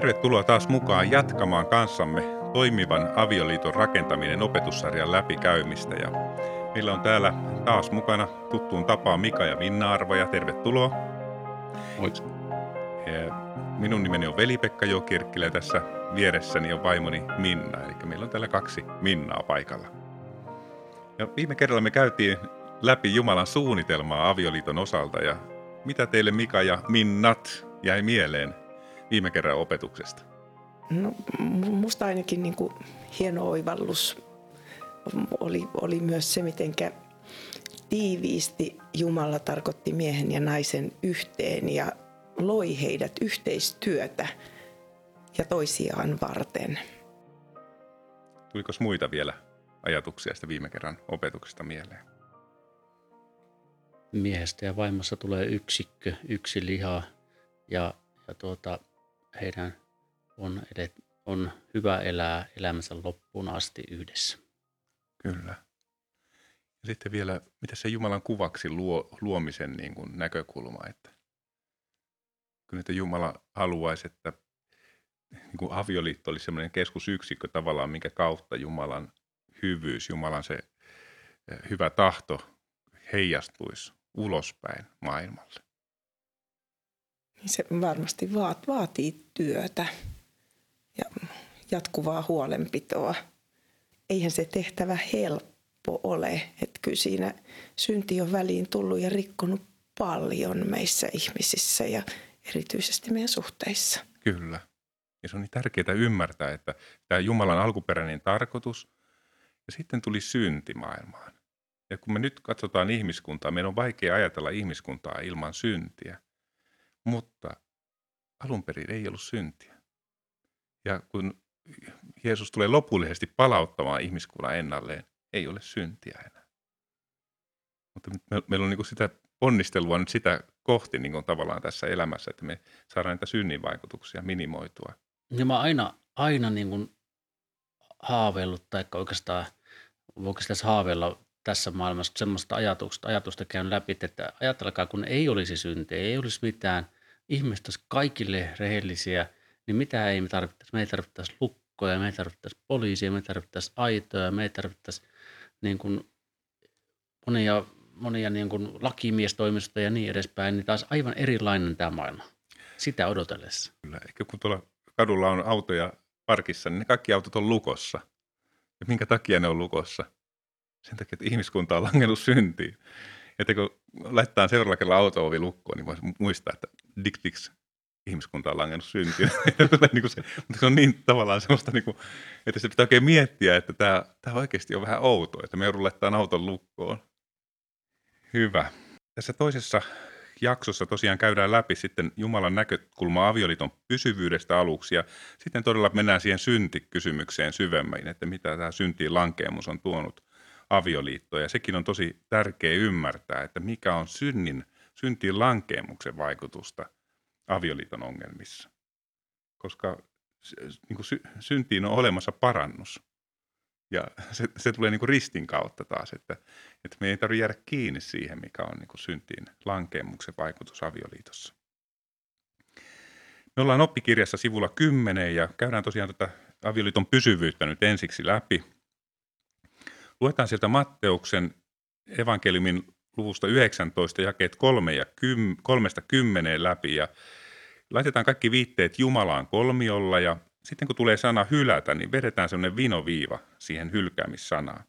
Tervetuloa taas mukaan jatkamaan kanssamme toimivan avioliiton rakentaminen opetussarjan läpikäymistä. Ja meillä on täällä taas mukana tuttuun tapaan Mika ja Minna-arvoja. Tervetuloa. Moi. Minun nimeni on Veli-Pekka Jokirkkilä ja tässä vieressäni on vaimoni Minna. Eli meillä on täällä kaksi Minnaa paikalla. Ja viime kerralla me käytiin läpi Jumalan suunnitelmaa avioliiton osalta ja mitä teille Mika ja Minnat jäi mieleen viime kerran opetuksesta? No, musta ainakin niin kuin hieno oivallus oli, oli myös se, miten tiiviisti Jumala tarkoitti miehen ja naisen yhteen ja loi heidät yhteistyötä ja toisiaan varten. Tuliko muita vielä ajatuksia sitä viime kerran opetuksesta mieleen? Miehestä ja vaimossa tulee yksikkö, yksi liha ja, ja tuota, heidän on, edet, on hyvä elää elämänsä loppuun asti yhdessä. Kyllä. Ja sitten vielä, mitä se Jumalan kuvaksi luo, luomisen niin kuin näkökulma, että kyllä että Jumala haluaisi, että niin kuin avioliitto olisi sellainen keskusyksikkö tavallaan, minkä kautta Jumalan hyvyys, Jumalan se eh, hyvä tahto heijastuisi ulospäin maailmalle. Niin se varmasti vaat, vaatii työtä ja jatkuvaa huolenpitoa. Eihän se tehtävä helppo ole. Että kyllä siinä synti on väliin tullut ja rikkonut paljon meissä ihmisissä ja erityisesti meidän suhteissa. Kyllä. Ja se on niin tärkeää ymmärtää, että tämä Jumalan alkuperäinen tarkoitus ja sitten tuli synti maailmaan. Ja kun me nyt katsotaan ihmiskuntaa, meidän on vaikea ajatella ihmiskuntaa ilman syntiä. Mutta alun perin ei ollut syntiä. Ja kun Jeesus tulee lopullisesti palauttamaan ihmiskunnan ennalleen, ei ole syntiä enää. Mutta me, meillä on niin sitä onnistelua nyt sitä kohti niin kuin tavallaan tässä elämässä, että me saadaan niitä synnin vaikutuksia minimoitua. Ja mä aina, aina niin kuin haaveillut, tai oikeastaan voiko tässä haaveilla tässä maailmassa semmoista ajatusta, ajatusta käyn läpi, että ajatelkaa, kun ei olisi syntiä, ei olisi mitään, ihmiset olisi kaikille rehellisiä, niin mitä ei me tarvittaisi? Me ei tarvittaisi lukkoja, me ei tarvittaisi poliisia, me ei tarvittaisi aitoja, me ei tarvittaisi niin kuin monia, monia niin kuin lakimiestoimistoja ja niin edespäin, niin taas aivan erilainen tämä maailma sitä odotellessa. Kyllä, ehkä kun tuolla kadulla on autoja parkissa, niin ne kaikki autot on lukossa. Ja minkä takia ne on lukossa? Sen takia, että ihmiskunta on langennut syntiin. Että kun laittaa seuraavalla kerralla auto-ovi lukkoon, niin voisi muistaa, että dik diks, ihmiskunta on langennut syntiin. niin se, mutta se on niin tavallaan semmoista, niin kuin, että se pitää oikein miettiä, että tämä, tämä oikeasti on vähän outoa, että me joudun laittamaan auton lukkoon. Hyvä. Tässä toisessa jaksossa tosiaan käydään läpi sitten Jumalan näkökulma avioliiton pysyvyydestä aluksi ja sitten todella mennään siihen syntikysymykseen syvemmin, että mitä tämä syntiin lankeemus on tuonut avioliittoon. Ja sekin on tosi tärkeä ymmärtää, että mikä on synnin, syntiin lankeemuksen vaikutusta avioliiton ongelmissa. Koska niin kuin sy, syntiin on olemassa parannus. Ja se, se tulee niin kuin ristin kautta taas, että, että me ei tarvitse jäädä kiinni siihen, mikä on niin kuin syntiin lankeemuksen vaikutus avioliitossa. Me ollaan oppikirjassa sivulla 10 ja käydään tosiaan tätä avioliiton pysyvyyttä nyt ensiksi läpi. Luetaan sieltä Matteuksen evankeliumin luvusta 19 jakeet 3 ja 10, 10 läpi ja laitetaan kaikki viitteet Jumalaan kolmiolla ja sitten kun tulee sana hylätä, niin vedetään sellainen vinoviiva siihen hylkäämissanaan.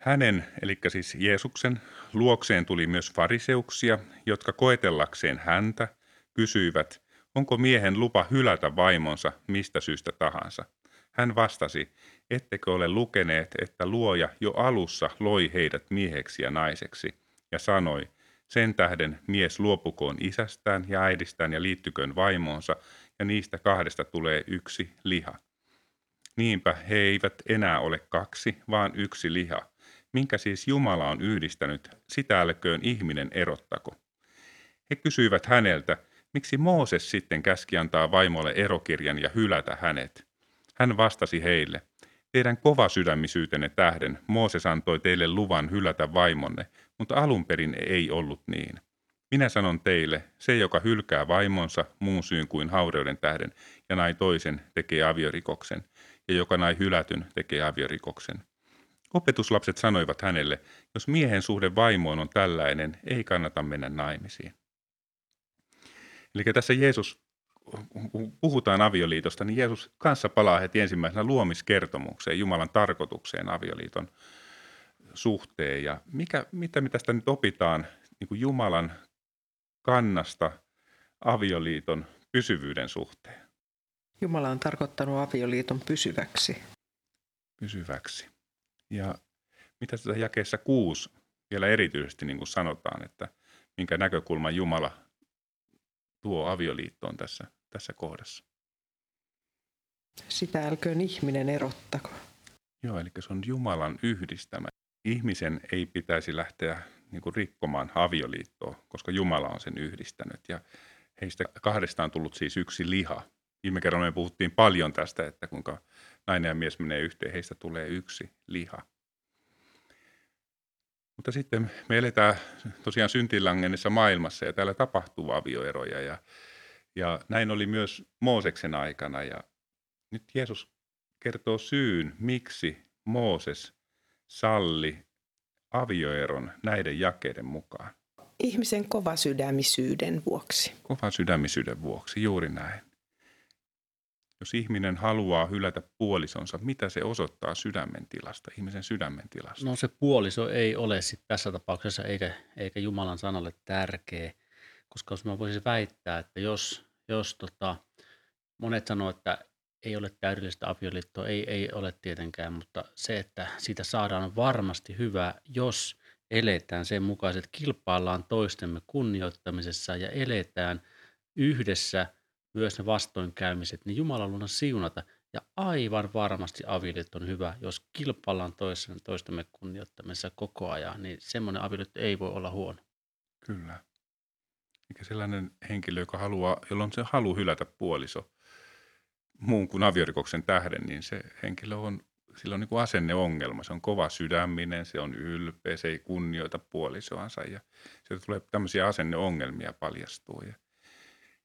Hänen, eli siis Jeesuksen, luokseen tuli myös fariseuksia, jotka koetellakseen häntä kysyivät, onko miehen lupa hylätä vaimonsa mistä syystä tahansa. Hän vastasi, ettekö ole lukeneet, että luoja jo alussa loi heidät mieheksi ja naiseksi, ja sanoi, sen tähden mies luopukoon isästään ja äidistään ja liittyköön vaimoonsa, ja niistä kahdesta tulee yksi liha. Niinpä he eivät enää ole kaksi, vaan yksi liha. Minkä siis Jumala on yhdistänyt, sitä älköön ihminen erottako. He kysyivät häneltä, miksi Mooses sitten käski antaa vaimolle erokirjan ja hylätä hänet. Hän vastasi heille, teidän sydämisyytenne tähden Mooses antoi teille luvan hylätä vaimonne, mutta alun perin ei ollut niin. Minä sanon teille, se joka hylkää vaimonsa muun syyn kuin haureuden tähden ja nai toisen tekee aviorikoksen, ja joka nai hylätyn tekee aviorikoksen. Opetuslapset sanoivat hänelle, jos miehen suhde vaimoon on tällainen, ei kannata mennä naimisiin. Eli tässä Jeesus, puhutaan avioliitosta, niin Jeesus kanssa palaa heti ensimmäisenä luomiskertomukseen, Jumalan tarkoitukseen avioliiton suhteen. Ja mikä, mitä me tästä nyt opitaan niin kuin Jumalan kannasta avioliiton pysyvyyden suhteen? Jumala on tarkoittanut avioliiton pysyväksi. Pysyväksi. Ja mitä tässä jakeessa kuusi vielä erityisesti niin kuin sanotaan, että minkä näkökulman Jumala tuo avioliittoon tässä, tässä kohdassa. Sitä älköön ihminen erottako. Joo, eli se on Jumalan yhdistämä. Ihmisen ei pitäisi lähteä niin kuin rikkomaan avioliittoa, koska Jumala on sen yhdistänyt. Ja heistä kahdesta on tullut siis yksi liha. Viime kerralla me puhuttiin paljon tästä, että kuinka nainen ja mies menee yhteen, heistä tulee yksi liha. Mutta sitten me eletään tosiaan syntilangennessa maailmassa ja täällä tapahtuu avioeroja ja, ja näin oli myös Mooseksen aikana ja nyt Jeesus kertoo syyn, miksi Mooses salli avioeron näiden jakeiden mukaan. Ihmisen kova sydämisyyden vuoksi. Kova sydämisyyden vuoksi, juuri näin. Jos ihminen haluaa hylätä puolisonsa, mitä se osoittaa sydämen tilasta, ihmisen sydämen tilasta? No se puoliso ei ole sit tässä tapauksessa eikä, eikä Jumalan sanalle tärkeä, koska jos mä voisin väittää, että jos, jos tota, monet sanoo, että ei ole täydellistä avioliittoa, ei, ei ole tietenkään, mutta se, että siitä saadaan varmasti hyvä, jos eletään sen mukaan, että kilpaillaan toistemme kunnioittamisessa ja eletään yhdessä – myös ne vastoinkäymiset, niin Jumala luona siunata. Ja aivan varmasti avioliitto on hyvä, jos kilpaillaan toisen, toistemme kunnioittamisessa koko ajan, niin semmoinen avioliitto ei voi olla huono. Kyllä. Eikä sellainen henkilö, joka haluaa, jolla on se halu hylätä puoliso muun kuin aviorikoksen tähden, niin se henkilö on, sillä on niin kuin asenneongelma. Se on kova sydäminen, se on ylpeä, se ei kunnioita puolisoansa ja sieltä tulee tämmöisiä asenneongelmia paljastuu. Ja,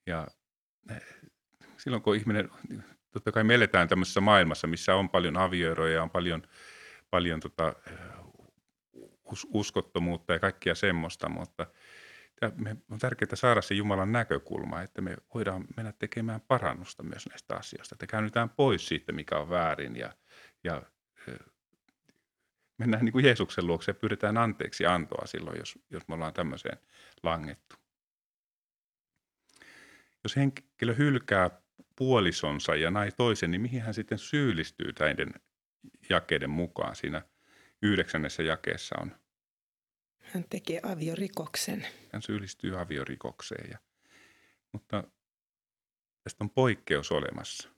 ja silloin kun ihminen, totta kai me eletään tämmöisessä maailmassa, missä on paljon avioeroja ja on paljon, paljon tota, us, uskottomuutta ja kaikkia semmoista, mutta me on tärkeää saada se Jumalan näkökulma, että me voidaan mennä tekemään parannusta myös näistä asioista, että käännytään pois siitä, mikä on väärin ja, ja mennään niin kuin Jeesuksen luokse ja pyydetään anteeksi antoa silloin, jos, jos me ollaan tämmöiseen langettu. Jos henkilö hylkää puolisonsa ja nai toisen, niin mihin hän sitten syyllistyy näiden jakeiden mukaan? Siinä yhdeksännessä jakeessa on. Hän tekee aviorikoksen. Hän syyllistyy aviorikokseen. Ja, mutta tästä on poikkeus olemassa.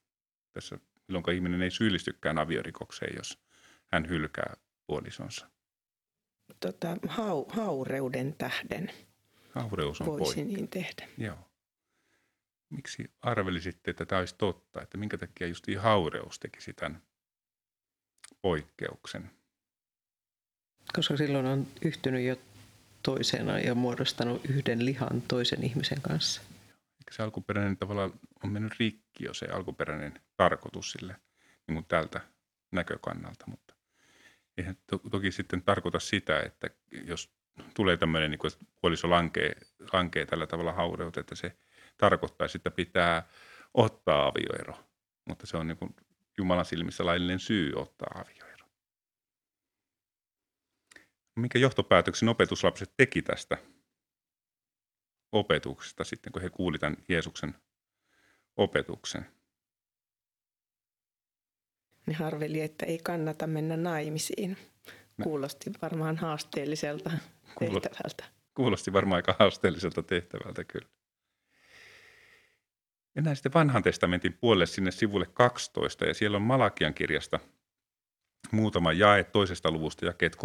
Tässä, milloin ihminen ei syyllistykään aviorikokseen, jos hän hylkää puolisonsa. Tota, hau, haureuden tähden. Haureus on Voisi poikkeus. niin tehdä. Joo. Miksi arvelisitte, että tämä olisi totta? Että minkä takia just haureus tekisi tämän poikkeuksen? Koska silloin on yhtynyt jo toisena ja muodostanut yhden lihan toisen ihmisen kanssa. Eikä se alkuperäinen tavallaan on mennyt rikki jo se alkuperäinen tarkoitus sille niin kuin tältä näkökannalta, mutta eihän to- toki sitten tarkoita sitä, että jos tulee tämmöinen, niin kuin, että puoliso lankee, lankee tällä tavalla haureut, että se tarkoittaisi, että pitää ottaa avioero. Mutta se on niin kuin Jumalan silmissä laillinen syy ottaa avioero. Mikä johtopäätöksen opetuslapset teki tästä opetuksesta sitten, kun he kuulivat tämän Jeesuksen opetuksen? Ne harveli, että ei kannata mennä naimisiin. Kuulosti varmaan haasteelliselta tehtävältä. Kuulosti varmaan aika haasteelliselta tehtävältä kyllä. Mennään sitten vanhan testamentin puolelle sinne sivulle 12 ja siellä on Malakian kirjasta muutama jae toisesta luvusta, jakeet 13-16,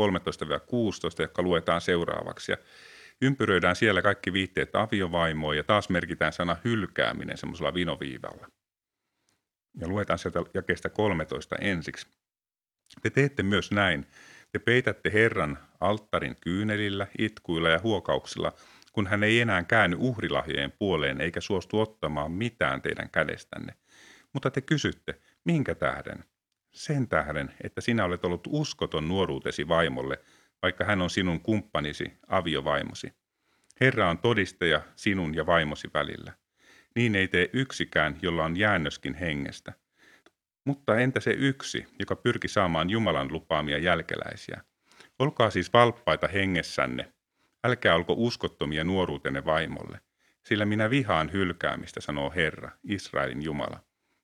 jotka luetaan seuraavaksi. Ja ympyröidään siellä kaikki viitteet aviovaimoon ja taas merkitään sana hylkääminen semmoisella vinoviivalla. Ja luetaan sieltä jakeesta 13 ensiksi. Te teette myös näin. Te peitätte Herran alttarin kyynelillä, itkuilla ja huokauksilla, kun hän ei enää käänny uhrilahjojen puoleen eikä suostu ottamaan mitään teidän kädestänne. Mutta te kysytte, minkä tähden? Sen tähden, että sinä olet ollut uskoton nuoruutesi vaimolle, vaikka hän on sinun kumppanisi, aviovaimosi. Herra on todistaja sinun ja vaimosi välillä. Niin ei tee yksikään, jolla on jäännöskin hengestä. Mutta entä se yksi, joka pyrki saamaan Jumalan lupaamia jälkeläisiä? Olkaa siis valppaita hengessänne. Älkää olko uskottomia nuoruutenne vaimolle, sillä minä vihaan hylkäämistä, sanoo Herra, Israelin Jumala.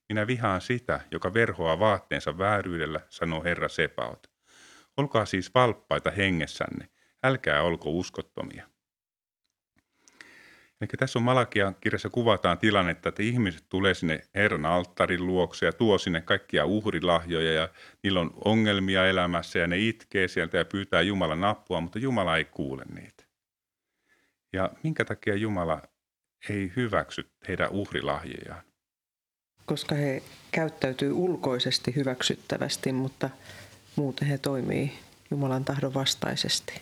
Minä vihaan sitä, joka verhoaa vaatteensa vääryydellä, sanoo Herra Sepaot. Olkaa siis valppaita hengessänne, älkää olko uskottomia. Eli tässä on Malakian kirjassa kuvataan tilannetta, että ihmiset tulee sinne Herran alttarin luokse ja tuo sinne kaikkia uhrilahjoja ja niillä on ongelmia elämässä ja ne itkee sieltä ja pyytää Jumalan apua, mutta Jumala ei kuule niitä. Ja minkä takia Jumala ei hyväksy heidän uhrilahjojaan? Koska he käyttäytyy ulkoisesti hyväksyttävästi, mutta muuten he toimii Jumalan tahdon vastaisesti.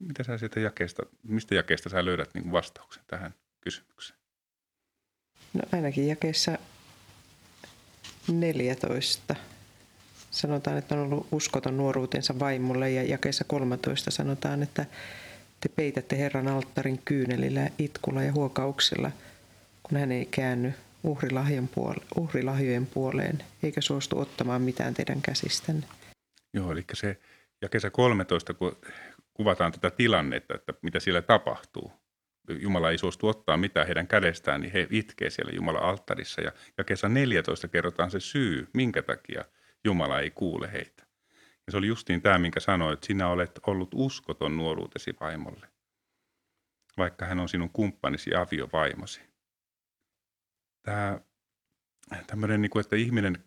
Mitä sä sieltä jakeesta, mistä jakeesta sä löydät niin vastauksen tähän kysymykseen? No ainakin jakeessa 14 sanotaan, että on ollut uskoton nuoruutensa vaimolle ja jakeessa 13 sanotaan, että te peitätte Herran alttarin kyynelillä, itkulla ja huokauksilla, kun hän ei käänny puole- uhrilahjojen puoleen eikä suostu ottamaan mitään teidän käsistänne. Joo, eli se jakeessa 13, kun kuvataan tätä tilannetta, että mitä siellä tapahtuu. Jumala ei suostu ottaa mitään heidän kädestään, niin he itkee siellä Jumalan alttarissa. Ja jakeessa 14 kerrotaan se syy, minkä takia Jumala ei kuule heitä. Ja se oli justiin tämä, minkä sanoit, että sinä olet ollut uskoton nuoruutesi vaimolle, vaikka hän on sinun kumppanisi aviovaimosi. Tämä tämmöinen, niin kuin, että ihminen,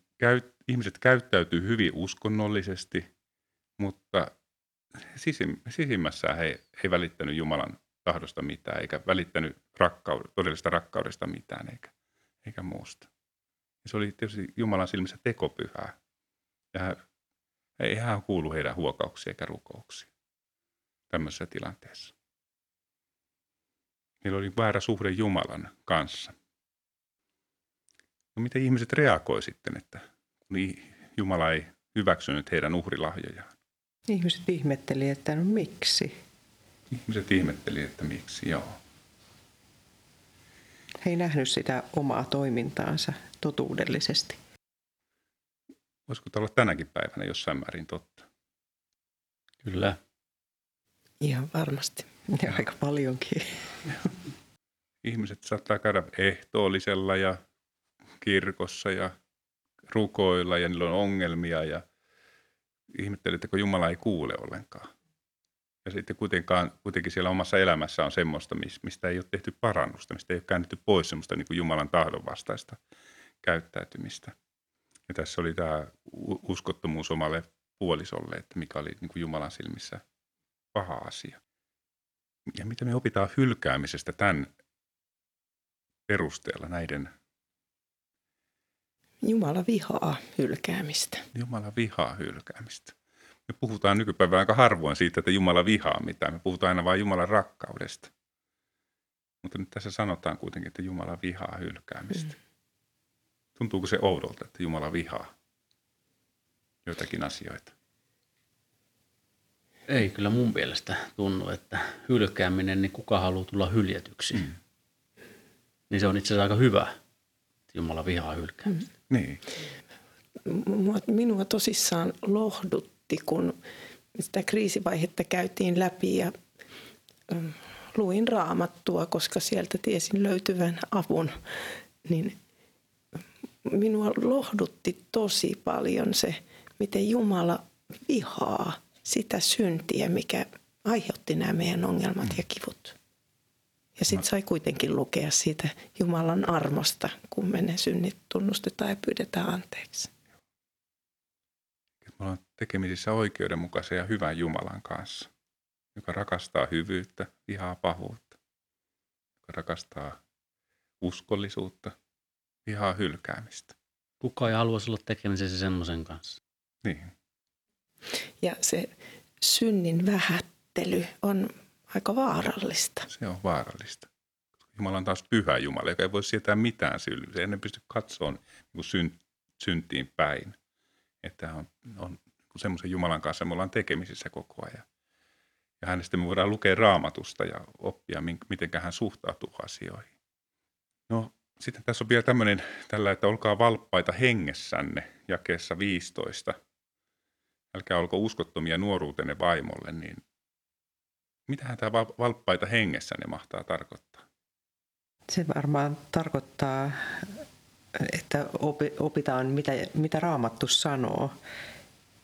ihmiset käyttäytyy hyvin uskonnollisesti, mutta sisim, sisimmässään he ei välittänyt Jumalan tahdosta mitään, eikä välittänyt rakkaud- todellista rakkaudesta mitään, eikä, eikä muusta. Ja se oli tietysti Jumalan silmissä tekopyhää. Ja ei hän kuulu heidän huokauksia eikä rukouksia tämmöisessä tilanteessa. Niillä oli väärä suhde Jumalan kanssa. No miten ihmiset reagoi sitten, että kun Jumala ei hyväksynyt heidän uhrilahjojaan? Ihmiset ihmetteli, että no miksi? Ihmiset ihmetteli, että miksi, joo. He ei nähnyt sitä omaa toimintaansa totuudellisesti. Voisiko olla tänäkin päivänä jossain määrin totta? Kyllä. Ihan varmasti. Ja aika paljonkin. Ihmiset saattaa käydä ehtoollisella ja kirkossa ja rukoilla ja niillä on ongelmia ja – ihmettelin, että kun Jumala ei kuule ollenkaan. Ja sitten kuitenkaan, kuitenkin siellä omassa elämässä on semmoista, mistä ei ole tehty parannusta, mistä ei ole käännetty pois semmoista niin kuin Jumalan tahdon vastaista käyttäytymistä. Ja tässä oli tämä uskottomuus omalle puolisolle, että mikä oli niin kuin Jumalan silmissä paha asia. Ja mitä me opitaan hylkäämisestä tämän perusteella näiden Jumala vihaa hylkäämistä. Jumala vihaa hylkäämistä. Me puhutaan nykypäivänä aika harvoin siitä, että Jumala vihaa mitään. Me puhutaan aina vain Jumalan rakkaudesta. Mutta nyt tässä sanotaan kuitenkin, että Jumala vihaa hylkäämistä. Mm. Tuntuuko se oudolta, että Jumala vihaa joitakin asioita? Ei kyllä mun mielestä tunnu, että hylkääminen, niin kuka haluaa tulla hyljetyksi. Mm. Niin se on itse asiassa aika hyvä Jumala vihaa hylkäämistä. Mm. Niin. Minua tosissaan lohdutti, kun sitä kriisivaihetta käytiin läpi ja luin raamattua, koska sieltä tiesin löytyvän avun, niin minua lohdutti tosi paljon se, miten Jumala vihaa sitä syntiä, mikä aiheutti nämä meidän ongelmat ja kivut. Ja sitten sai kuitenkin lukea siitä Jumalan armosta, kun me ne synnit tunnustetaan ja pyydetään anteeksi. Me ollaan tekemisissä oikeudenmukaisen ja hyvän Jumalan kanssa, joka rakastaa hyvyyttä, vihaa pahuutta, joka rakastaa uskollisuutta, vihaa hylkäämistä. Kuka ei haluaisi olla tekemisessä semmoisen kanssa. Niin. Ja se synnin vähättely on aika vaarallista. Se on vaarallista. Jumala on taas pyhä Jumala, joka ei voi sietää mitään syylliä. Se ei pysty katsoa niin syn, syntiin päin. Että on, on semmoisen Jumalan kanssa me ollaan tekemisissä koko ajan. Ja hänestä me voidaan lukea raamatusta ja oppia, miten hän suhtautuu asioihin. No sitten tässä on vielä tämmöinen tällä, että olkaa valppaita hengessänne jakeessa 15. Älkää olko uskottomia nuoruutenne vaimolle, niin mitähän tämä valppaita hengessänne mahtaa tarkoittaa? Se varmaan tarkoittaa, että opitaan mitä, mitä raamattu sanoo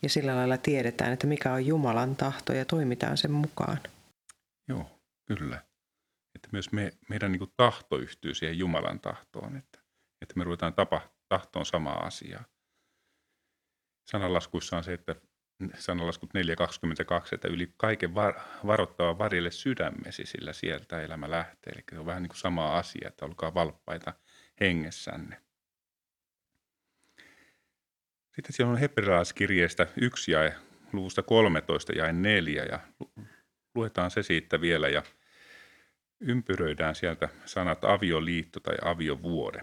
ja sillä lailla tiedetään, että mikä on Jumalan tahto ja toimitaan sen mukaan. Joo, kyllä. Että myös me, meidän niin kuin tahto yhtyy siihen Jumalan tahtoon, että, että me ruvetaan tapa, tahtoon samaa asiaa. Sananlaskuissa on se, että sananlaskut 4.22, että yli kaiken var, varoittava varille sydämesi, sillä sieltä elämä lähtee. Eli se on vähän niin kuin sama asia, että olkaa valppaita hengessänne. Sitten siellä on hebrealaiskirjeestä yksi ja luvusta 13 ja 4 ja luetaan se siitä vielä ja ympyröidään sieltä sanat avioliitto tai aviovuode.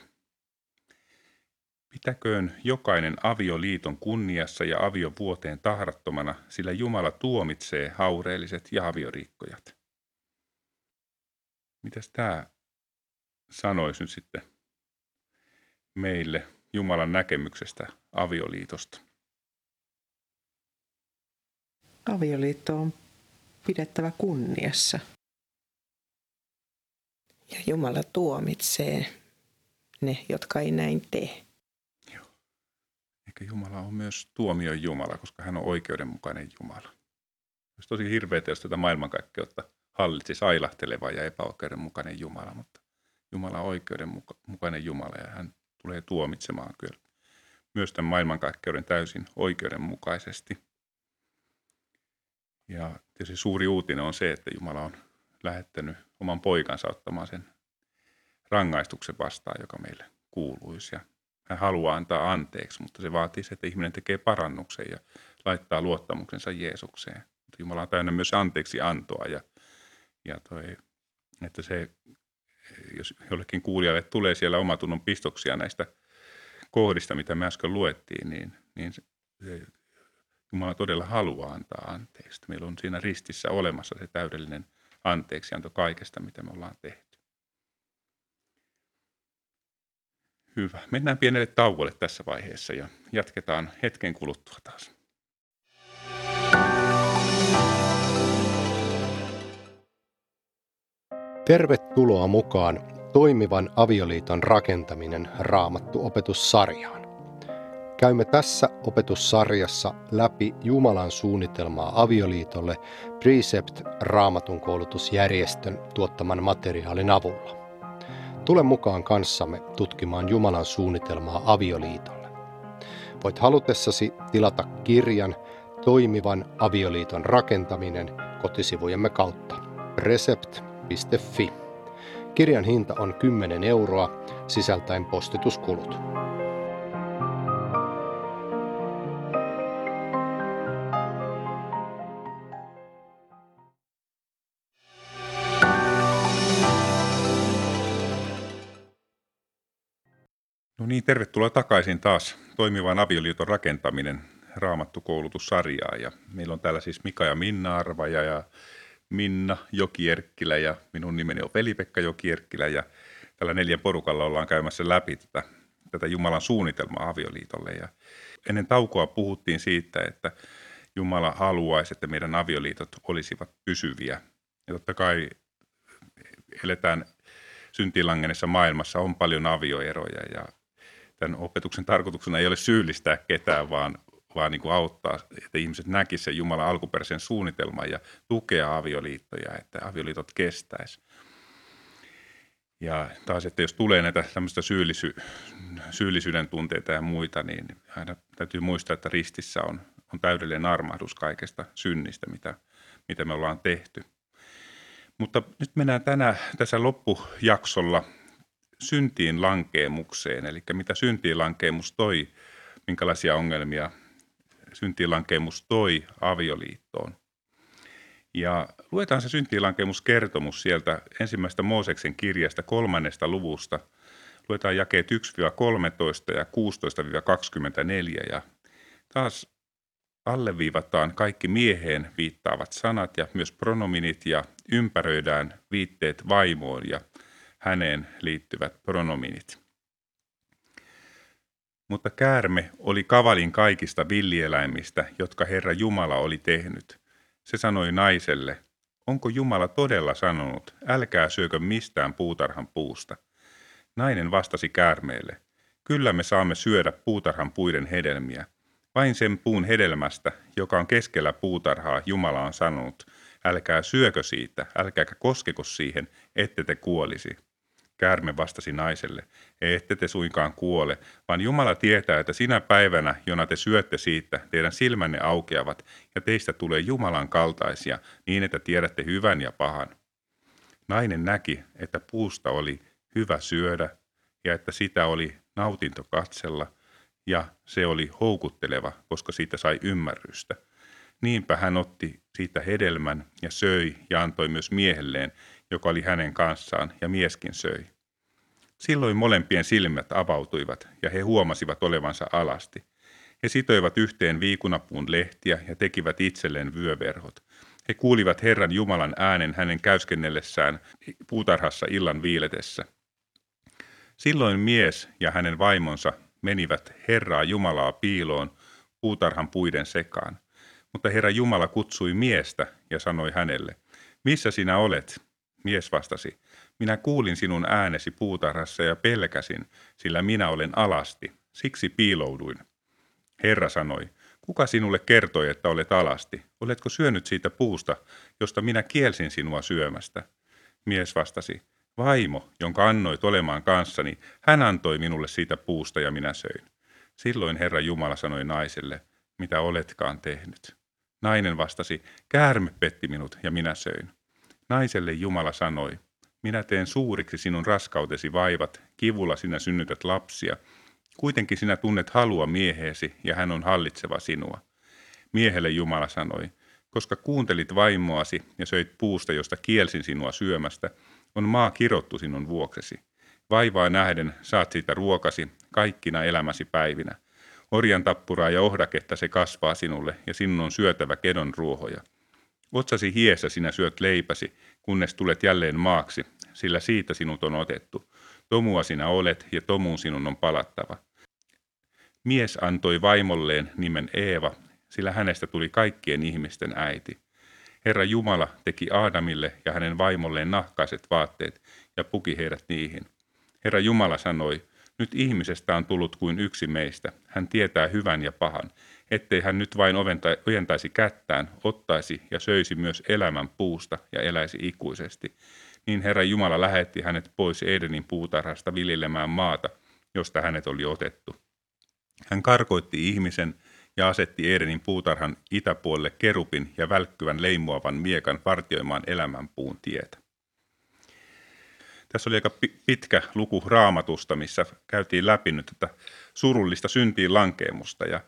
Pitäköön jokainen avioliiton kunniassa ja aviovuoteen tahrattomana, sillä Jumala tuomitsee haureelliset ja avioriikkojat. Mitäs tämä sanoisi nyt sitten meille Jumalan näkemyksestä avioliitosta? Avioliitto on pidettävä kunniassa. Ja Jumala tuomitsee ne, jotka ei näin tee. Joo. Eikä Jumala on myös tuomion Jumala, koska hän on oikeudenmukainen Jumala. Olisi tosi hirveätä, jos tätä maailmankaikkeutta hallitsisi ailahteleva ja epäoikeudenmukainen Jumala, mutta Jumala on oikeudenmukainen Jumala ja hän tulee tuomitsemaan kyllä myös tämän maailmankaikkeuden täysin oikeudenmukaisesti. Ja tietysti suuri uutinen on se, että Jumala on lähettänyt oman poikansa ottamaan sen rangaistuksen vastaan, joka meille kuuluisi. Ja hän haluaa antaa anteeksi, mutta se vaatii se, että ihminen tekee parannuksen ja laittaa luottamuksensa Jeesukseen. Jumala on täynnä myös anteeksi antoa ja, ja toi, että se jos jollekin kuulijalle tulee siellä omatunnon pistoksia näistä kohdista, mitä me äsken luettiin, niin, niin se, se, Jumala todella haluaa antaa anteeksi. Meillä on siinä ristissä olemassa se täydellinen anteeksianto kaikesta, mitä me ollaan tehty. Hyvä. Mennään pienelle tauolle tässä vaiheessa ja jatketaan hetken kuluttua taas. Tervetuloa mukaan toimivan avioliiton rakentaminen raamattu opetussarjaan. Käymme tässä opetussarjassa läpi Jumalan suunnitelmaa avioliitolle Precept raamatun koulutusjärjestön tuottaman materiaalin avulla. Tule mukaan kanssamme tutkimaan Jumalan suunnitelmaa avioliitolle. Voit halutessasi tilata kirjan Toimivan avioliiton rakentaminen kotisivujemme kautta. Recept Fi. Kirjan hinta on 10 euroa, sisältäen postituskulut. Niin, tervetuloa takaisin taas toimivan avioliiton rakentaminen raamattu koulutussarjaa. Ja meillä on täällä siis Mika ja Minna Arvaja ja Minna Jokierkkilä ja minun nimeni on Veli-Pekka Jokierkkilä ja tällä neljän porukalla ollaan käymässä läpi tätä, tätä Jumalan suunnitelmaa avioliitolle. Ja ennen taukoa puhuttiin siitä, että Jumala haluaisi, että meidän avioliitot olisivat pysyviä. Ja totta kai eletään syntilangenessa maailmassa, on paljon avioeroja ja tämän opetuksen tarkoituksena ei ole syyllistää ketään, vaan vaan niin kuin auttaa, että ihmiset näkisivät sen Jumalan alkuperäisen suunnitelman ja tukea avioliittoja, että avioliitot kestäisi. Ja taas, että jos tulee näitä tämmöistä syyllisy, syyllisyyden tunteita ja muita, niin aina täytyy muistaa, että ristissä on, on täydellinen armahdus kaikesta synnistä, mitä, mitä me ollaan tehty. Mutta nyt mennään tänä, tässä loppujaksolla syntiin lankeemukseen, eli mitä syntiin lankeemus toi, minkälaisia ongelmia syntilankemus toi avioliittoon. Ja luetaan se syntiinlankemuskertomus sieltä ensimmäistä Mooseksen kirjasta kolmannesta luvusta. Luetaan jakeet 1-13 ja 16-24 ja taas alleviivataan kaikki mieheen viittaavat sanat ja myös pronominit ja ympäröidään viitteet vaimoon ja häneen liittyvät pronominit. Mutta käärme oli kavalin kaikista villieläimistä, jotka Herra Jumala oli tehnyt. Se sanoi naiselle, onko Jumala todella sanonut, älkää syökö mistään puutarhan puusta. Nainen vastasi käärmeelle, kyllä me saamme syödä puutarhan puiden hedelmiä. Vain sen puun hedelmästä, joka on keskellä puutarhaa, Jumala on sanonut, älkää syökö siitä, älkääkä koskeko siihen, ette te kuolisi. Käärme vastasi naiselle, ette te suinkaan kuole, vaan Jumala tietää, että sinä päivänä, jona te syötte siitä, teidän silmänne aukeavat, ja teistä tulee Jumalan kaltaisia, niin että tiedätte hyvän ja pahan. Nainen näki, että puusta oli hyvä syödä, ja että sitä oli nautinto katsella, ja se oli houkutteleva, koska siitä sai ymmärrystä. Niinpä hän otti siitä hedelmän ja söi ja antoi myös miehelleen, joka oli hänen kanssaan, ja mieskin söi. Silloin molempien silmät avautuivat, ja he huomasivat olevansa alasti. He sitoivat yhteen viikunapuun lehtiä ja tekivät itselleen vyöverhot. He kuulivat Herran Jumalan äänen hänen käyskennellessään puutarhassa illan viiletessä. Silloin mies ja hänen vaimonsa menivät Herraa Jumalaa piiloon puutarhan puiden sekaan. Mutta Herra Jumala kutsui miestä ja sanoi hänelle, missä sinä olet? Mies vastasi, minä kuulin sinun äänesi puutarhassa ja pelkäsin, sillä minä olen alasti, siksi piilouduin. Herra sanoi, kuka sinulle kertoi, että olet alasti? Oletko syönyt siitä puusta, josta minä kielsin sinua syömästä? Mies vastasi, vaimo, jonka annoit olemaan kanssani, hän antoi minulle siitä puusta ja minä söin. Silloin Herra Jumala sanoi naiselle, mitä oletkaan tehnyt. Nainen vastasi, käärme petti minut ja minä söin. Naiselle Jumala sanoi, minä teen suuriksi sinun raskautesi vaivat, kivulla sinä synnytät lapsia. Kuitenkin sinä tunnet halua mieheesi ja hän on hallitseva sinua. Miehelle Jumala sanoi, koska kuuntelit vaimoasi ja söit puusta, josta kielsin sinua syömästä, on maa kirottu sinun vuoksesi. Vaivaa nähden saat siitä ruokasi kaikkina elämäsi päivinä. Orjan tappuraa ja ohdaketta se kasvaa sinulle ja sinun on syötävä kedon ruohoja. Otsasi hiessä sinä syöt leipäsi, kunnes tulet jälleen maaksi, sillä siitä sinut on otettu. Tomua sinä olet ja tomuun sinun on palattava. Mies antoi vaimolleen nimen Eeva, sillä hänestä tuli kaikkien ihmisten äiti. Herra Jumala teki Aadamille ja hänen vaimolleen nahkaiset vaatteet ja puki heidät niihin. Herra Jumala sanoi, nyt ihmisestä on tullut kuin yksi meistä. Hän tietää hyvän ja pahan ettei hän nyt vain ojentaisi kättään, ottaisi ja söisi myös elämän puusta ja eläisi ikuisesti. Niin Herra Jumala lähetti hänet pois Edenin puutarhasta viljelemään maata, josta hänet oli otettu. Hän karkoitti ihmisen ja asetti Edenin puutarhan itäpuolelle kerupin ja välkkyvän leimuavan miekan vartioimaan elämän puun tietä. Tässä oli aika pitkä luku raamatusta, missä käytiin läpi nyt tätä surullista syntiin lankeemusta. Ja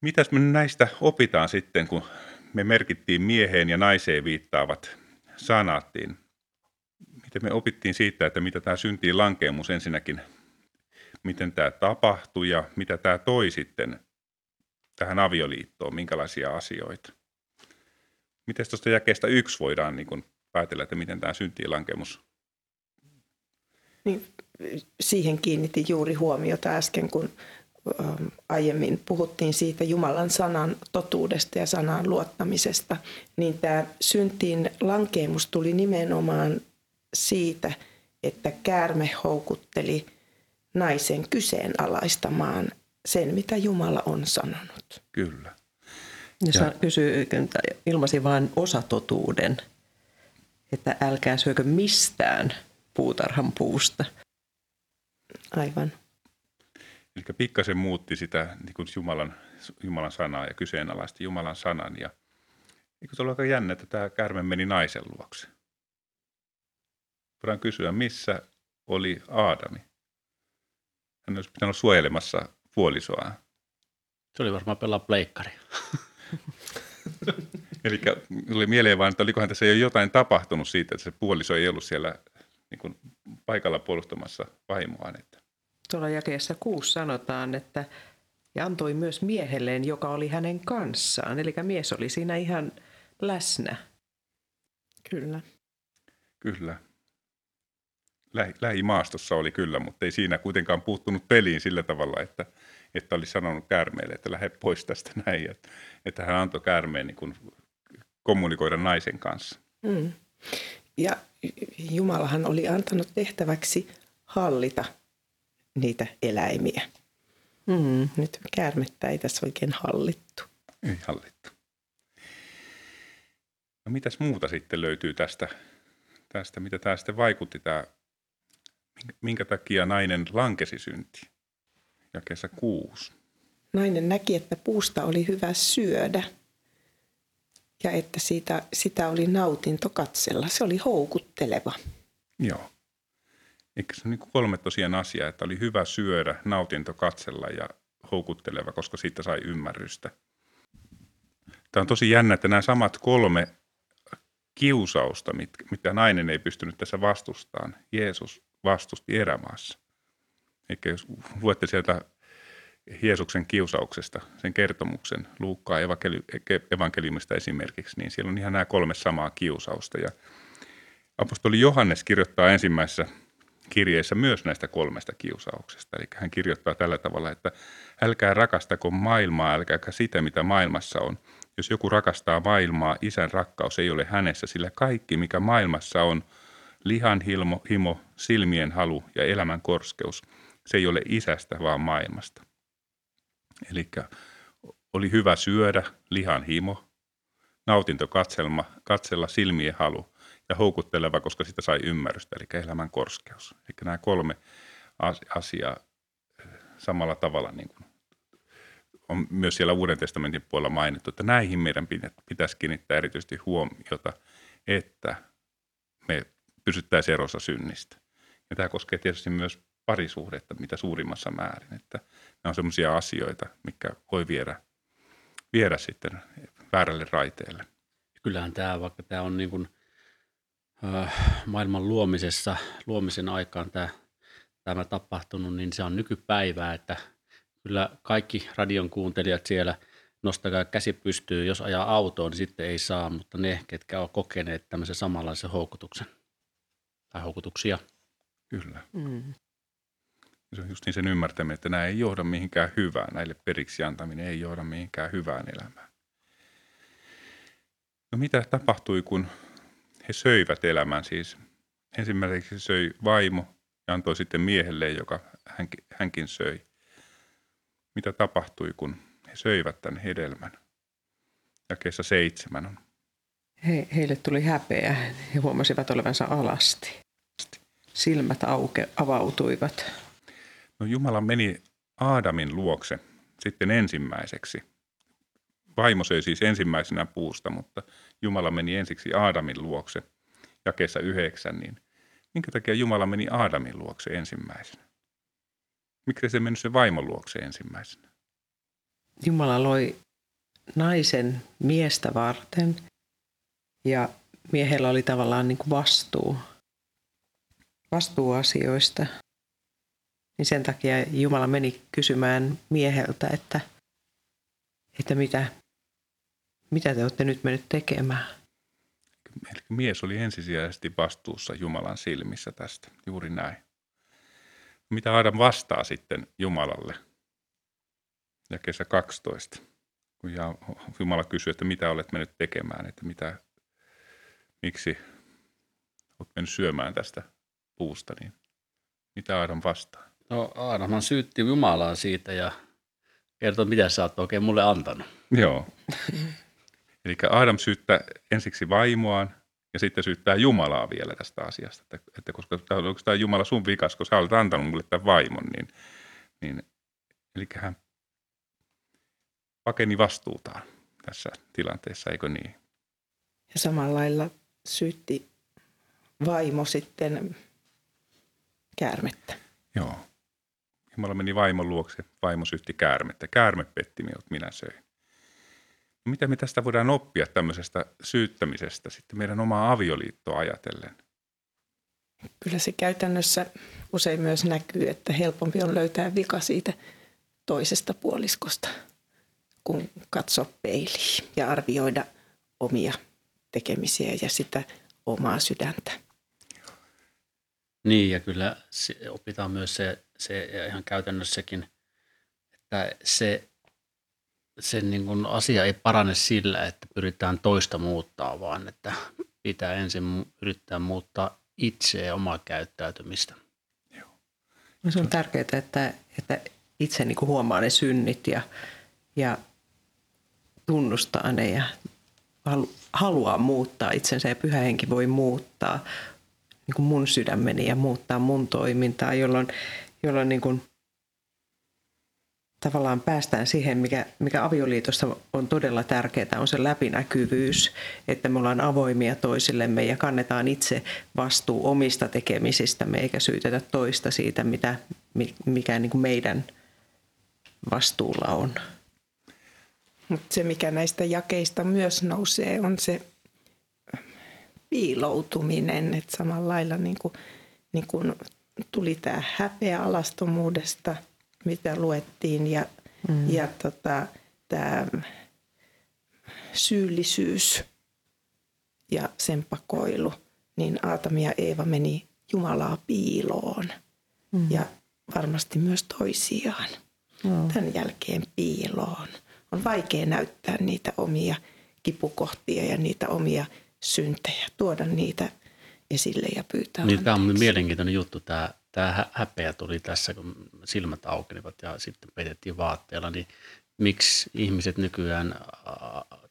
Mitäs me näistä opitaan sitten, kun me merkittiin mieheen ja naiseen viittaavat sanattiin? Miten me opittiin siitä, että mitä tämä syntiin lankeemus ensinnäkin, miten tämä tapahtui ja mitä tämä toi sitten tähän avioliittoon, minkälaisia asioita? Miten tuosta jakeesta yksi voidaan niin kuin päätellä, että miten tämä syntiin lankeemus niin, siihen kiinnitin juuri huomiota äsken, kun aiemmin puhuttiin siitä Jumalan sanan totuudesta ja sanan luottamisesta, niin tämä syntiin lankeemus tuli nimenomaan siitä, että käärme houkutteli naisen kyseenalaistamaan sen, mitä Jumala on sanonut. Kyllä. Ja, ja. kysyy, ilmasi vain osatotuuden, että älkää syökö mistään puutarhan puusta. Aivan. Eli pikkasen muutti sitä niin kuin Jumalan, Jumalan sanaa ja kyseenalaisti Jumalan sanan. Ja eikö se ollut aika jännä, että tämä kärme meni naisen luokse? Voidaan kysyä, missä oli Aadami? Hän olisi pitänyt olla suojelemassa puolisoa. Se oli varmaan pelaa pleikkari. Eli tuli mieleen vaan, että olikohan tässä jo jotain tapahtunut siitä, että se puoliso ei ollut siellä niin kuin paikalla puolustamassa vaimoaan. Että. Tuolla jakeessa kuusi sanotaan, että ja antoi myös miehelleen, joka oli hänen kanssaan. Eli mies oli siinä ihan läsnä. Kyllä. Kyllä. Lähi, lähimaastossa oli kyllä, mutta ei siinä kuitenkaan puuttunut peliin sillä tavalla, että, että oli sanonut käärmeelle, että lähde pois tästä näin. Että, että hän antoi käärmeen niin kuin kommunikoida naisen kanssa. Mm. Ja Jumalahan oli antanut tehtäväksi hallita niitä eläimiä. Mm. Nyt käärmettä ei tässä oikein hallittu. Ei hallittu. No mitäs muuta sitten löytyy tästä, tästä mitä tämä sitten vaikutti, tämä, minkä takia nainen lankesi synti? Jakeessa kuusi. Nainen näki, että puusta oli hyvä syödä ja että siitä, sitä oli nautinto katsella. Se oli houkutteleva. Joo. Eikö se on niin kolme tosiaan asiaa, että oli hyvä syödä, nautinto katsella ja houkutteleva, koska siitä sai ymmärrystä. Tämä on tosi jännä, että nämä samat kolme kiusausta, mitä nainen ei pystynyt tässä vastustamaan, Jeesus vastusti erämaassa. Eikä jos luette sieltä Jeesuksen kiusauksesta, sen kertomuksen, Luukkaa evankeliumista esimerkiksi, niin siellä on ihan nämä kolme samaa kiusausta. Ja apostoli Johannes kirjoittaa ensimmäisessä kirjeessä myös näistä kolmesta kiusauksesta. Eli hän kirjoittaa tällä tavalla, että älkää rakastako maailmaa, älkääkä sitä, mitä maailmassa on. Jos joku rakastaa maailmaa, isän rakkaus ei ole hänessä, sillä kaikki, mikä maailmassa on, lihan himo, himo silmien halu ja elämän korskeus, se ei ole isästä, vaan maailmasta. Eli oli hyvä syödä, lihan himo, nautinto katselma, katsella silmien halu ja houkutteleva, koska sitä sai ymmärrystä, eli elämän korskeus. Eli nämä kolme asiaa eh, samalla tavalla niin kuin on myös siellä Uuden testamentin puolella mainittu, että näihin meidän pitäisi kiinnittää erityisesti huomiota, että me pysyttäisiin erossa synnistä. Ja tämä koskee tietysti myös parisuhdetta mitä suurimmassa määrin, että nämä on sellaisia asioita, mikä voi viedä, viedä sitten väärälle raiteelle. Kyllähän tämä, vaikka tämä on niin kuin – maailman luomisessa, luomisen aikaan tämä, tämä tapahtunut, niin se on nykypäivää, että kyllä kaikki radion kuuntelijat siellä nostakaa käsi pystyy, jos ajaa autoon, niin sitten ei saa, mutta ne, ketkä ovat kokeneet tämmöisen samanlaisen houkutuksen tai houkutuksia. Kyllä. Mm. Se on just niin sen ymmärtäminen, että nämä ei johda mihinkään hyvään, näille periksi antaminen ei johda mihinkään hyvään elämään. No mitä tapahtui, kun he söivät elämän siis. Ensimmäiseksi söi vaimo ja antoi sitten miehelle, joka hänkin, hänkin söi. Mitä tapahtui, kun he söivät tämän hedelmän? Jakeessa seitsemän on. He, heille tuli häpeä. He huomasivat olevansa alasti. Silmät auke, avautuivat. No Jumala meni Aadamin luokse sitten ensimmäiseksi. Vaimo söi siis ensimmäisenä puusta, mutta Jumala meni ensiksi Aadamin luokse jakeessa yhdeksän, niin minkä takia Jumala meni Aadamin luokse ensimmäisenä? Miksi se meni se vaimon luokse ensimmäisenä? Jumala loi naisen miestä varten ja miehellä oli tavallaan niin kuin vastuu, vastuu asioista. Niin sen takia Jumala meni kysymään mieheltä, että, että mitä, mitä te olette nyt mennyt tekemään? Eli mies oli ensisijaisesti vastuussa Jumalan silmissä tästä, juuri näin. Mitä Adam vastaa sitten Jumalalle? Ja kesä 12, kun Jumala kysyy, että mitä olet mennyt tekemään, että mitä, miksi olet mennyt syömään tästä puusta, niin mitä Adam vastaa? No Adam syytti Jumalaa siitä ja kertoi, mitä sä oot oikein mulle antanut. Joo. Eli Adam syyttää ensiksi vaimoaan ja sitten syyttää Jumalaa vielä tästä asiasta. Että, että koska onko tämä Jumala sun vikas, kun sä olet antanut mulle tämän vaimon, niin, niin eli hän pakeni vastuutaan tässä tilanteessa, eikö niin? Ja samalla lailla syytti vaimo sitten käärmettä. Joo. Jumala meni vaimon luokse, vaimo syytti käärmettä. Käärme petti minut, minä söin. Mitä me tästä voidaan oppia tämmöisestä syyttämisestä sitten meidän omaa avioliittoa ajatellen? Kyllä se käytännössä usein myös näkyy, että helpompi on löytää vika siitä toisesta puoliskosta, kun katsoa peiliin ja arvioida omia tekemisiä ja sitä omaa sydäntä. Niin, ja kyllä se, opitaan myös se, se ihan käytännössäkin, että se, se niin kuin asia ei parane sillä, että pyritään toista muuttaa, vaan että pitää ensin yrittää muuttaa itse ja omaa käyttäytymistä. No se on tärkeää, että, että itse niin kuin huomaa ne synnit ja, ja tunnustaa ne ja haluaa muuttaa itsensä ja pyhä henki voi muuttaa niin kuin mun sydämeni ja muuttaa mun toimintaa, jolloin, jolloin niin kuin tavallaan päästään siihen, mikä, mikä avioliitossa on todella tärkeää, on se läpinäkyvyys, että me ollaan avoimia toisillemme ja kannetaan itse vastuu omista tekemisistämme eikä syytetä toista siitä, mitä, mikä niin kuin meidän vastuulla on. Mutta se, mikä näistä jakeista myös nousee, on se piiloutuminen. Että samalla lailla niin kuin, niin kuin tuli tämä häpeä alastomuudesta, mitä luettiin, ja, mm. ja tota, tämä syyllisyys ja sen pakoilu, niin Aatami ja Eeva meni Jumalaa piiloon mm. ja varmasti myös toisiaan. Mm. Tämän jälkeen piiloon. On vaikea näyttää niitä omia kipukohtia ja niitä omia syntejä, tuoda niitä esille ja pyytää niin, Tämä on mielenkiintoinen juttu. Tämä, tämä häpeä tuli tässä, kun silmät aukenivat ja sitten peitettiin vaatteella. Niin miksi ihmiset nykyään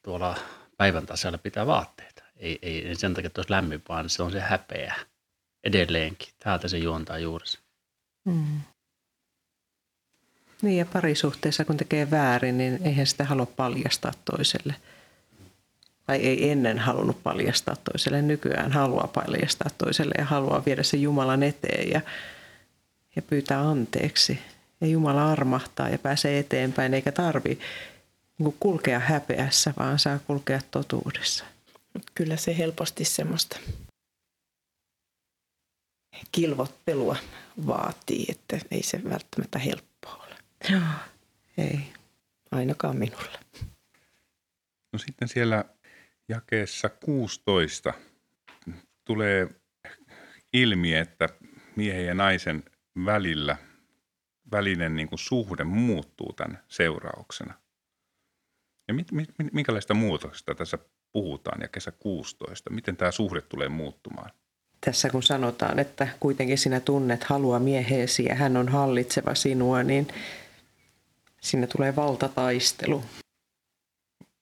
tuolla päivän tasalla pitää vaatteita? Ei, ei sen takia, että olisi lämmin, vaan se on se häpeä edelleenkin. Täältä se juontaa juurissa. Hmm. Niin ja parisuhteessa kun tekee väärin, niin eihän sitä halua paljastaa toiselle – tai ei ennen halunnut paljastaa toiselle, nykyään haluaa paljastaa toiselle ja haluaa viedä se Jumalan eteen ja, ja pyytää anteeksi. Ja Jumala armahtaa ja pääsee eteenpäin, eikä tarvi niin kulkea häpeässä, vaan saa kulkea totuudessa. Kyllä se helposti semmoista kilvottelua vaatii, että ei se välttämättä helppoa ole. Joo, ei. Ainakaan minulle. No sitten siellä jakeessa 16 tulee ilmi, että miehen ja naisen välillä välinen niin kuin suhde muuttuu tämän seurauksena. Ja mit, mit, minkälaista muutoksesta tässä puhutaan ja kesä 16? Miten tämä suhde tulee muuttumaan? Tässä kun sanotaan, että kuitenkin sinä tunnet halua mieheesi ja hän on hallitseva sinua, niin sinne tulee valtataistelu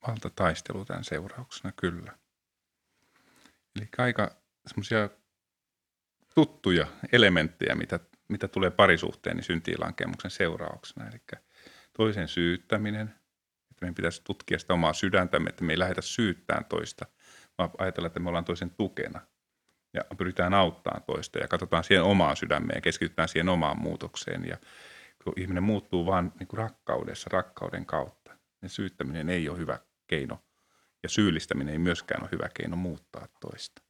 valtataistelu tämän seurauksena, kyllä. Eli aika semmoisia tuttuja elementtejä, mitä, mitä tulee parisuhteen niin syntiilankemuksen seurauksena. Eli toisen syyttäminen, että meidän pitäisi tutkia sitä omaa sydäntämme, että me ei lähdetä syyttämään toista, vaan ajatella, että me ollaan toisen tukena ja pyritään auttamaan toista ja katsotaan siihen omaa sydämeen ja keskitytään siihen omaan muutokseen. Ja kun ihminen muuttuu vaan niin kuin rakkaudessa, rakkauden kautta, niin syyttäminen ei ole hyvä keino. Ja syyllistäminen ei myöskään ole hyvä keino muuttaa toista.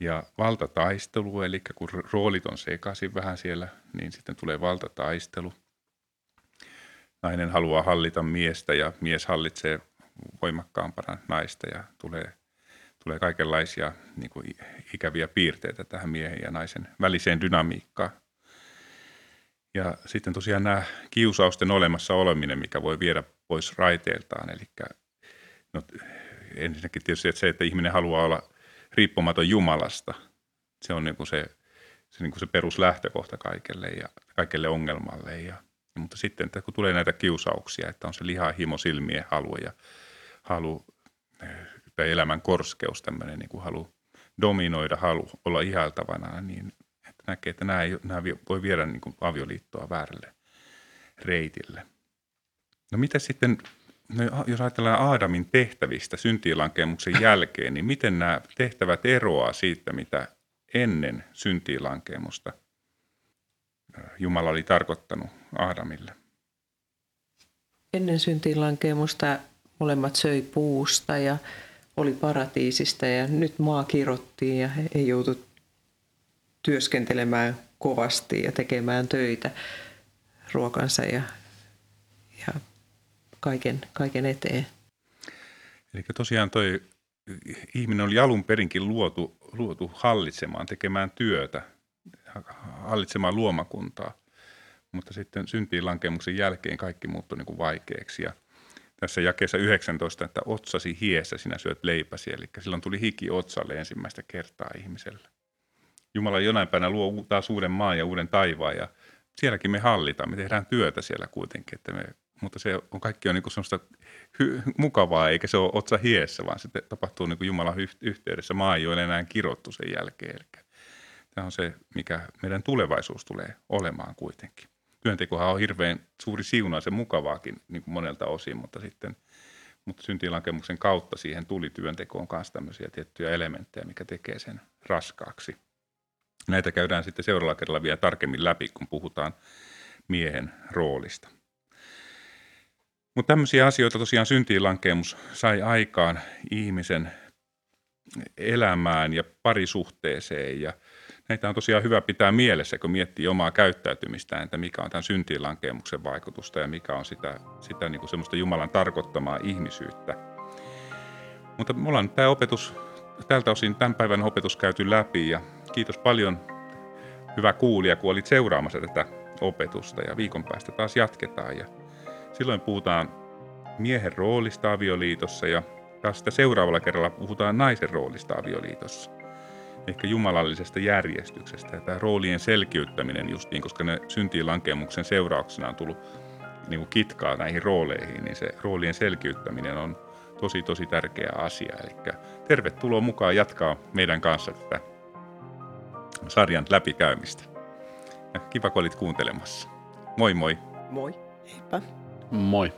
Ja valtataistelu, eli kun roolit on sekaisin vähän siellä, niin sitten tulee valtataistelu. Nainen haluaa hallita miestä ja mies hallitsee voimakkaampana naista ja tulee, tulee kaikenlaisia niin kuin ikäviä piirteitä tähän miehen ja naisen väliseen dynamiikkaan. Ja sitten tosiaan nämä kiusausten olemassa oleminen, mikä voi viedä pois raiteiltaan. Eli no, ensinnäkin tietysti että se, että ihminen haluaa olla riippumaton Jumalasta, se on niin kuin se, se, niin kuin se peruslähtökohta kaikelle ja kaikelle ongelmalle. Ja, mutta sitten, että kun tulee näitä kiusauksia, että on se liha, himo, silmien halu ja halu, tai elämän korskeus, tämmöinen niin kuin halu dominoida, halu olla ihailtavana, niin että näkee, että nämä, ei, nämä voi viedä niin kuin avioliittoa väärälle reitille. No mitä sitten, no jos ajatellaan Aadamin tehtävistä syntiilankemuksen jälkeen, niin miten nämä tehtävät eroaa siitä, mitä ennen syntiilankemusta Jumala oli tarkoittanut Aadamille? Ennen syntiilankemusta molemmat söi puusta ja oli paratiisista ja nyt maa kirottiin ja he joutu työskentelemään kovasti ja tekemään töitä ruokansa ja kaiken, kaiken eteen. Eli tosiaan toi ihminen oli alun perinkin luotu, luotu hallitsemaan, tekemään työtä, hallitsemaan luomakuntaa. Mutta sitten syntiin lankemuksen jälkeen kaikki muuttui niin kuin vaikeaksi. Ja tässä jakeessa 19, että otsasi hiessä sinä syöt leipäsi. Eli silloin tuli hiki otsalle ensimmäistä kertaa ihmiselle. Jumala jonain päivänä luo taas uuden maan ja uuden taivaan ja sielläkin me hallitaan. Me tehdään työtä siellä kuitenkin, että me, mutta se on, kaikki on niin kuin semmoista hy, mukavaa, eikä se ole otsa hiessä, vaan se tapahtuu niin kuin Jumalan yhteydessä. Maa ei ole enää kirottu sen jälkeen. Eli tämä on se, mikä meidän tulevaisuus tulee olemaan kuitenkin. Työntekohan on hirveän suuri siunaus ja mukavaakin niin kuin monelta osin, mutta sitten mutta syntilankemuksen kautta siihen tuli työntekoon kanssa tämmöisiä tiettyjä elementtejä, mikä tekee sen raskaaksi. Näitä käydään sitten seuraavalla kerralla vielä tarkemmin läpi, kun puhutaan miehen roolista. Mutta tämmöisiä asioita tosiaan syntiinlankemus sai aikaan ihmisen elämään ja parisuhteeseen ja näitä on tosiaan hyvä pitää mielessä, kun miettii omaa käyttäytymistään, että mikä on tämän syntiinlankemuksen vaikutusta ja mikä on sitä, sitä niin kuin semmoista Jumalan tarkoittamaa ihmisyyttä. Mutta me ollaan tämä opetus, tältä osin tämän päivän opetus käyty läpi ja kiitos paljon hyvä kuulija, kun olit seuraamassa tätä opetusta ja viikon päästä taas jatketaan. Ja silloin puhutaan miehen roolista avioliitossa ja taas sitä seuraavalla kerralla puhutaan naisen roolista avioliitossa. Ehkä jumalallisesta järjestyksestä tämä roolien selkiyttäminen justiin, koska ne syntiin lankemuksen seurauksena on tullut niin kuin kitkaa näihin rooleihin, niin se roolien selkiyttäminen on tosi tosi tärkeä asia. Eli tervetuloa mukaan jatkaa meidän kanssa tätä sarjan läpikäymistä. Kiva, kun olit kuuntelemassa. Moi moi. Moi. Heippa. Moi.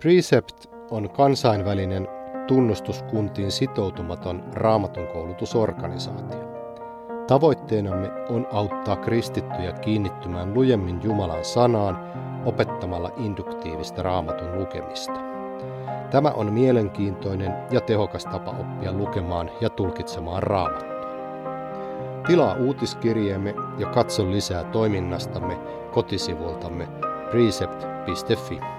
Precept on kansainvälinen tunnustuskuntiin sitoutumaton raamatun koulutusorganisaatio. Tavoitteenamme on auttaa kristittyjä kiinnittymään lujemmin Jumalan sanaan opettamalla induktiivista raamatun lukemista. Tämä on mielenkiintoinen ja tehokas tapa oppia lukemaan ja tulkitsemaan raamattua. Tilaa uutiskirjeemme ja katso lisää toiminnastamme kotisivultamme precept.fi.